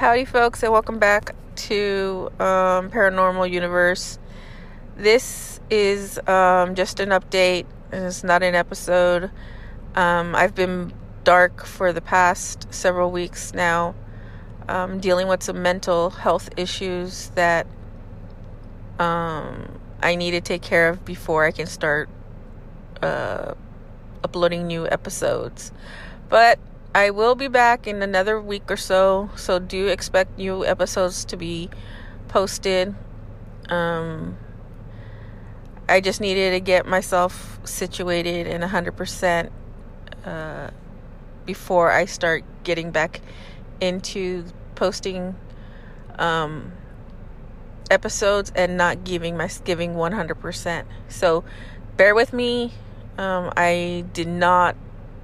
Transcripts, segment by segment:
Howdy, folks, and welcome back to um, Paranormal Universe. This is um, just an update, it's not an episode. Um, I've been dark for the past several weeks now, um, dealing with some mental health issues that um, I need to take care of before I can start uh, uploading new episodes. But I will be back in another week or so, so do expect new episodes to be posted. Um, I just needed to get myself situated and 100% uh, before I start getting back into posting um, episodes and not giving my giving 100%. So bear with me. Um, I did not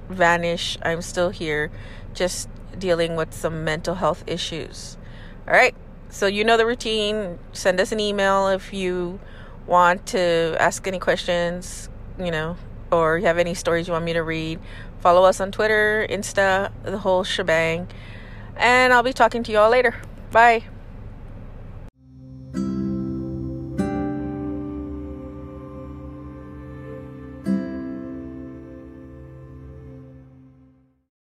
vanish. I'm still here, just dealing with some mental health issues. All right. So, you know the routine. Send us an email if you want to ask any questions, you know, or you have any stories you want me to read. Follow us on Twitter, Insta, the whole shebang. And I'll be talking to you all later. Bye.